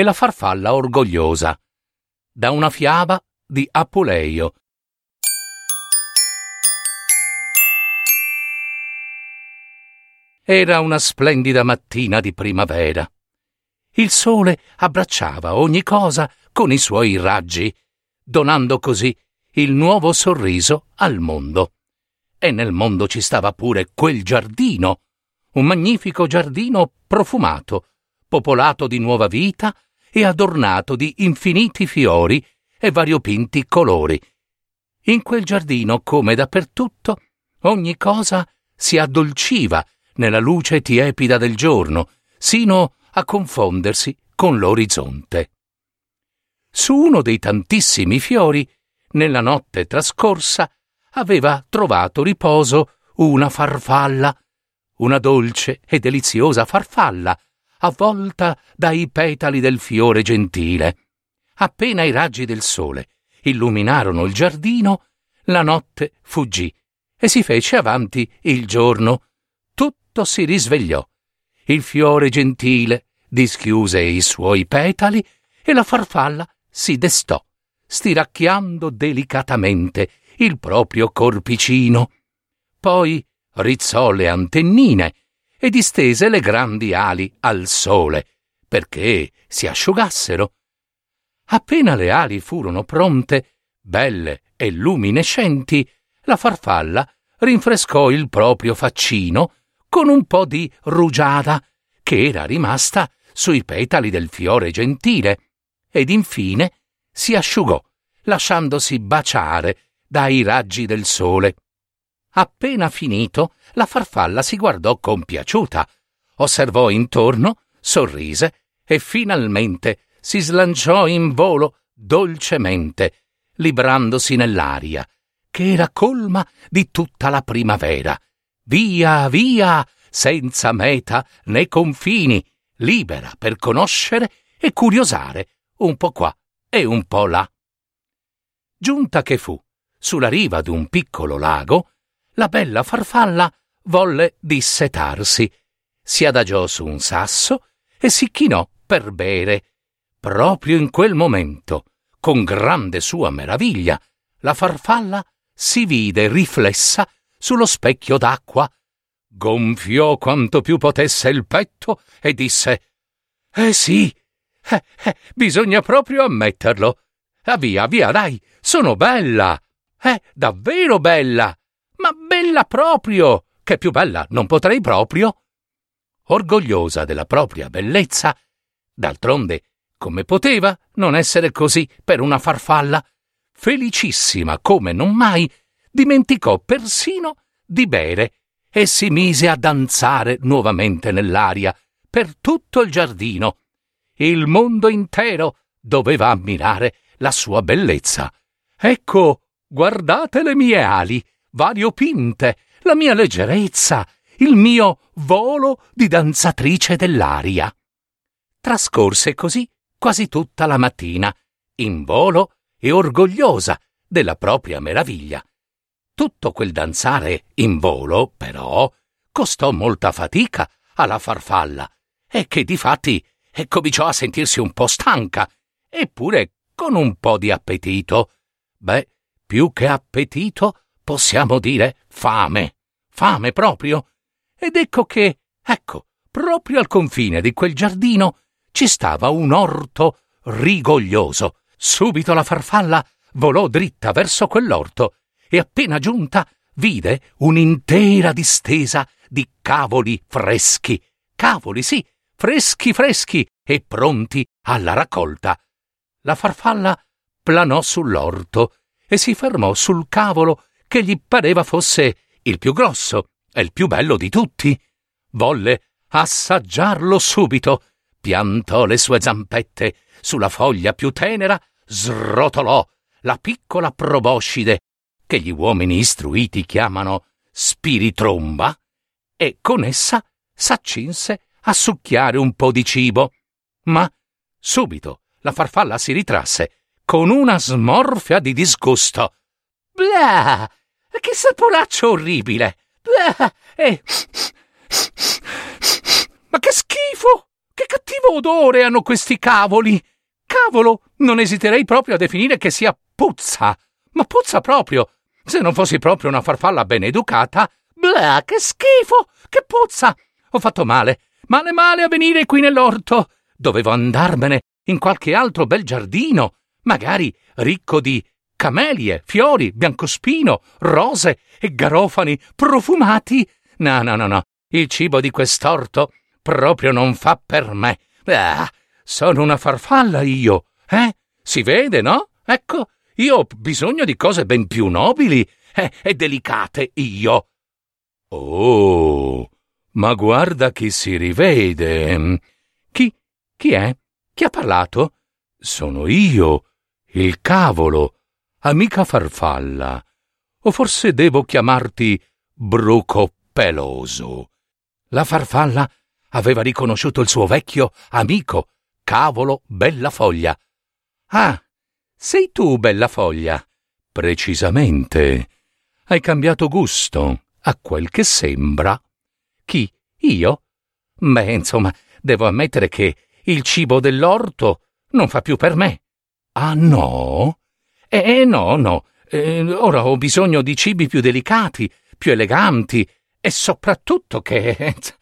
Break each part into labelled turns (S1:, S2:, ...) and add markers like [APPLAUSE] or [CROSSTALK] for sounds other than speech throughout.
S1: e la farfalla orgogliosa. Da una fiaba di Apuleio. Era una splendida mattina di primavera. Il sole abbracciava ogni cosa con i suoi raggi, donando così il nuovo sorriso al mondo. E nel mondo ci stava pure quel giardino, un magnifico giardino profumato, popolato di nuova vita e adornato di infiniti fiori e variopinti colori. In quel giardino, come dappertutto, ogni cosa si addolciva nella luce tiepida del giorno, sino a confondersi con l'orizzonte. Su uno dei tantissimi fiori, nella notte trascorsa, aveva trovato riposo una farfalla, una dolce e deliziosa farfalla, avvolta dai petali del fiore gentile. Appena i raggi del sole illuminarono il giardino, la notte fuggì e si fece avanti il giorno. Tutto si risvegliò. Il fiore gentile dischiuse i suoi petali e la farfalla si destò, stiracchiando delicatamente il proprio corpicino. Poi rizzò le antennine e distese le grandi ali al sole, perché si asciugassero. Appena le ali furono pronte, belle e luminescenti, la farfalla rinfrescò il proprio faccino con un po' di rugiada che era rimasta sui petali del fiore gentile, ed infine si asciugò, lasciandosi baciare dai raggi del sole. Appena finito, la farfalla si guardò compiaciuta, osservò intorno, sorrise e finalmente si slanciò in volo dolcemente, librandosi nell'aria, che era colma di tutta la primavera. Via, via, senza meta né confini, libera per conoscere e curiosare un po' qua e un po' là. Giunta che fu sulla riva d'un piccolo lago, la bella farfalla volle dissetarsi, si adagiò su un sasso e si chinò per bere. Proprio in quel momento, con grande sua meraviglia, la farfalla si vide riflessa sullo specchio d'acqua, gonfiò quanto più potesse il petto e disse Eh sì, eh, eh, bisogna proprio ammetterlo. Ah, via, via, dai, sono bella. Eh, davvero bella. Ma bella proprio, che più bella non potrei proprio. Orgogliosa della propria bellezza, d'altronde, come poteva non essere così per una farfalla? Felicissima come non mai, dimenticò persino di bere e si mise a danzare nuovamente nell'aria per tutto il giardino. Il mondo intero doveva ammirare la sua bellezza. Ecco, guardate le mie ali, variopinte, la mia leggerezza, il mio volo di danzatrice dell'aria. Trascorse così quasi tutta la mattina, in volo e orgogliosa della propria meraviglia. Tutto quel danzare in volo, però, costò molta fatica alla farfalla, e che difatti cominciò a sentirsi un po' stanca, eppure con un po' di appetito. Beh, più che appetito, possiamo dire fame. Fame proprio. Ed ecco che, ecco, proprio al confine di quel giardino ci stava un orto rigoglioso. Subito la farfalla volò dritta verso quell'orto e appena giunta vide un'intera distesa di cavoli freschi. Cavoli, sì, freschi freschi e pronti alla raccolta. La farfalla planò sull'orto e si fermò sul cavolo che gli pareva fosse il più grosso e il più bello di tutti. Volle assaggiarlo subito, piantò le sue zampette sulla foglia più tenera, srotolò la piccola proboscide che gli uomini istruiti chiamano spiritromba e con essa s'accinse a succhiare un po' di cibo. Ma subito la farfalla si ritrasse con una smorfia di disgusto. Blah! Che saporaccio orribile! Blah! E... Ma che schifo! Che cattivo odore hanno questi cavoli! Cavolo, non esiterei proprio a definire che sia puzza! Ma puzza proprio! Se non fossi proprio una farfalla ben educata, blah, che schifo! Che puzza! Ho fatto male, male male a venire qui nell'orto. Dovevo andarmene in qualche altro bel giardino, magari ricco di camelie, fiori, biancospino, rose e garofani profumati. No, no, no, no. Il cibo di quest'orto proprio non fa per me. Ah, sono una farfalla io, eh? Si vede, no? Ecco, io ho bisogno di cose ben più nobili eh, e delicate, io. Oh, ma guarda chi si rivede. Chi? Chi è? Chi ha parlato? Sono io, il cavolo, amica farfalla. O forse devo chiamarti bruco peloso. La farfalla aveva riconosciuto il suo vecchio amico, cavolo Bella Foglia. Ah, sei tu, Bella Foglia? Precisamente. Hai cambiato gusto, a quel che sembra. Chi? Io? Beh, insomma, devo ammettere che il cibo dell'orto non fa più per me. Ah, no? Eh, no, no. Eh, ora ho bisogno di cibi più delicati, più eleganti e soprattutto che. [LAUGHS]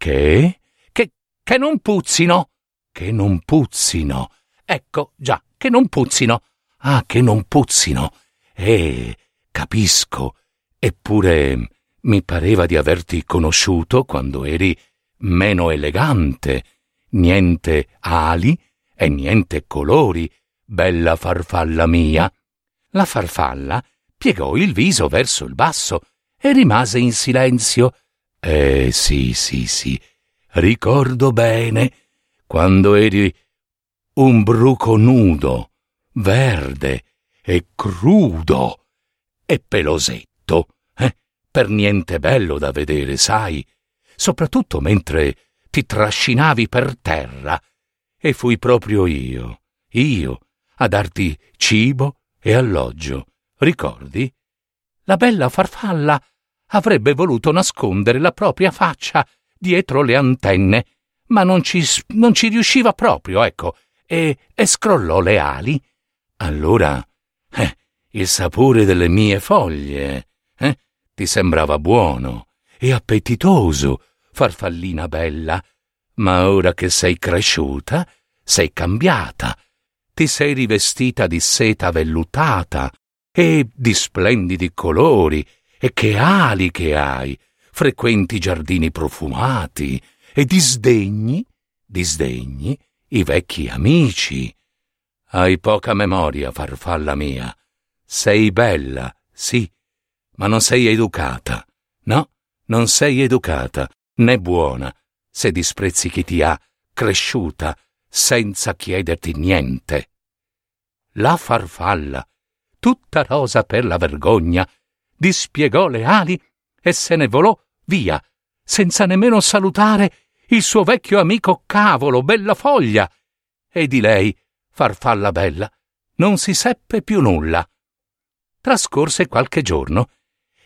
S1: Che? Che, che non puzzino. Che non puzzino. Ecco, già, che non puzzino. Ah, che non puzzino. Eh, capisco. Eppure mi pareva di averti conosciuto quando eri meno elegante. Niente ali e niente colori, bella farfalla mia. La farfalla piegò il viso verso il basso e rimase in silenzio. Eh sì, sì, sì, ricordo bene quando eri un bruco nudo, verde e crudo e pelosetto, eh? per niente bello da vedere, sai, soprattutto mentre ti trascinavi per terra. E fui proprio io, io, a darti cibo e alloggio. Ricordi? La bella farfalla avrebbe voluto nascondere la propria faccia dietro le antenne, ma non ci, non ci riusciva proprio, ecco, e, e scrollò le ali. Allora, eh, il sapore delle mie foglie, eh, ti sembrava buono e appetitoso, farfallina bella, ma ora che sei cresciuta, sei cambiata, ti sei rivestita di seta vellutata e di splendidi colori, e che ali che hai, frequenti giardini profumati, e disdegni, disdegni i vecchi amici. Hai poca memoria, farfalla mia. Sei bella, sì, ma non sei educata. No, non sei educata, né buona, se disprezzi chi ti ha cresciuta senza chiederti niente. La farfalla, tutta rosa per la vergogna, dispiegò le ali e se ne volò via, senza nemmeno salutare il suo vecchio amico cavolo, bella foglia. E di lei, farfalla bella, non si seppe più nulla. Trascorse qualche giorno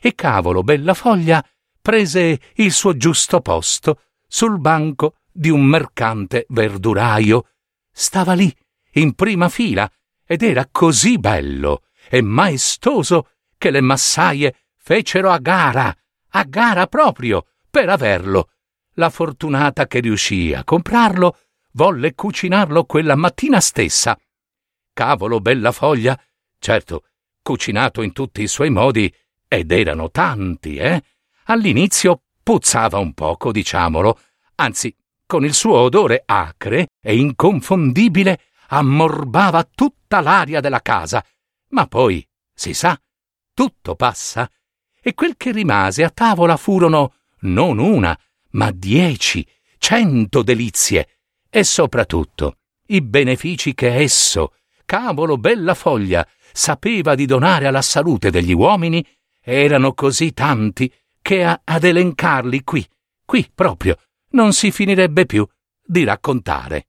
S1: e cavolo, bella foglia, prese il suo giusto posto sul banco di un mercante verduraio. Stava lì, in prima fila, ed era così bello e maestoso che le massaie fecero a gara, a gara proprio, per averlo. La fortunata che riuscì a comprarlo volle cucinarlo quella mattina stessa. Cavolo bella foglia, certo, cucinato in tutti i suoi modi, ed erano tanti, eh? All'inizio puzzava un poco, diciamolo, anzi, con il suo odore acre e inconfondibile ammorbava tutta l'aria della casa. Ma poi, si sa, tutto passa, e quel che rimase a tavola furono non una, ma dieci, cento delizie, e soprattutto i benefici che esso, cavolo bella foglia, sapeva di donare alla salute degli uomini erano così tanti che a, ad elencarli qui, qui proprio, non si finirebbe più di raccontare.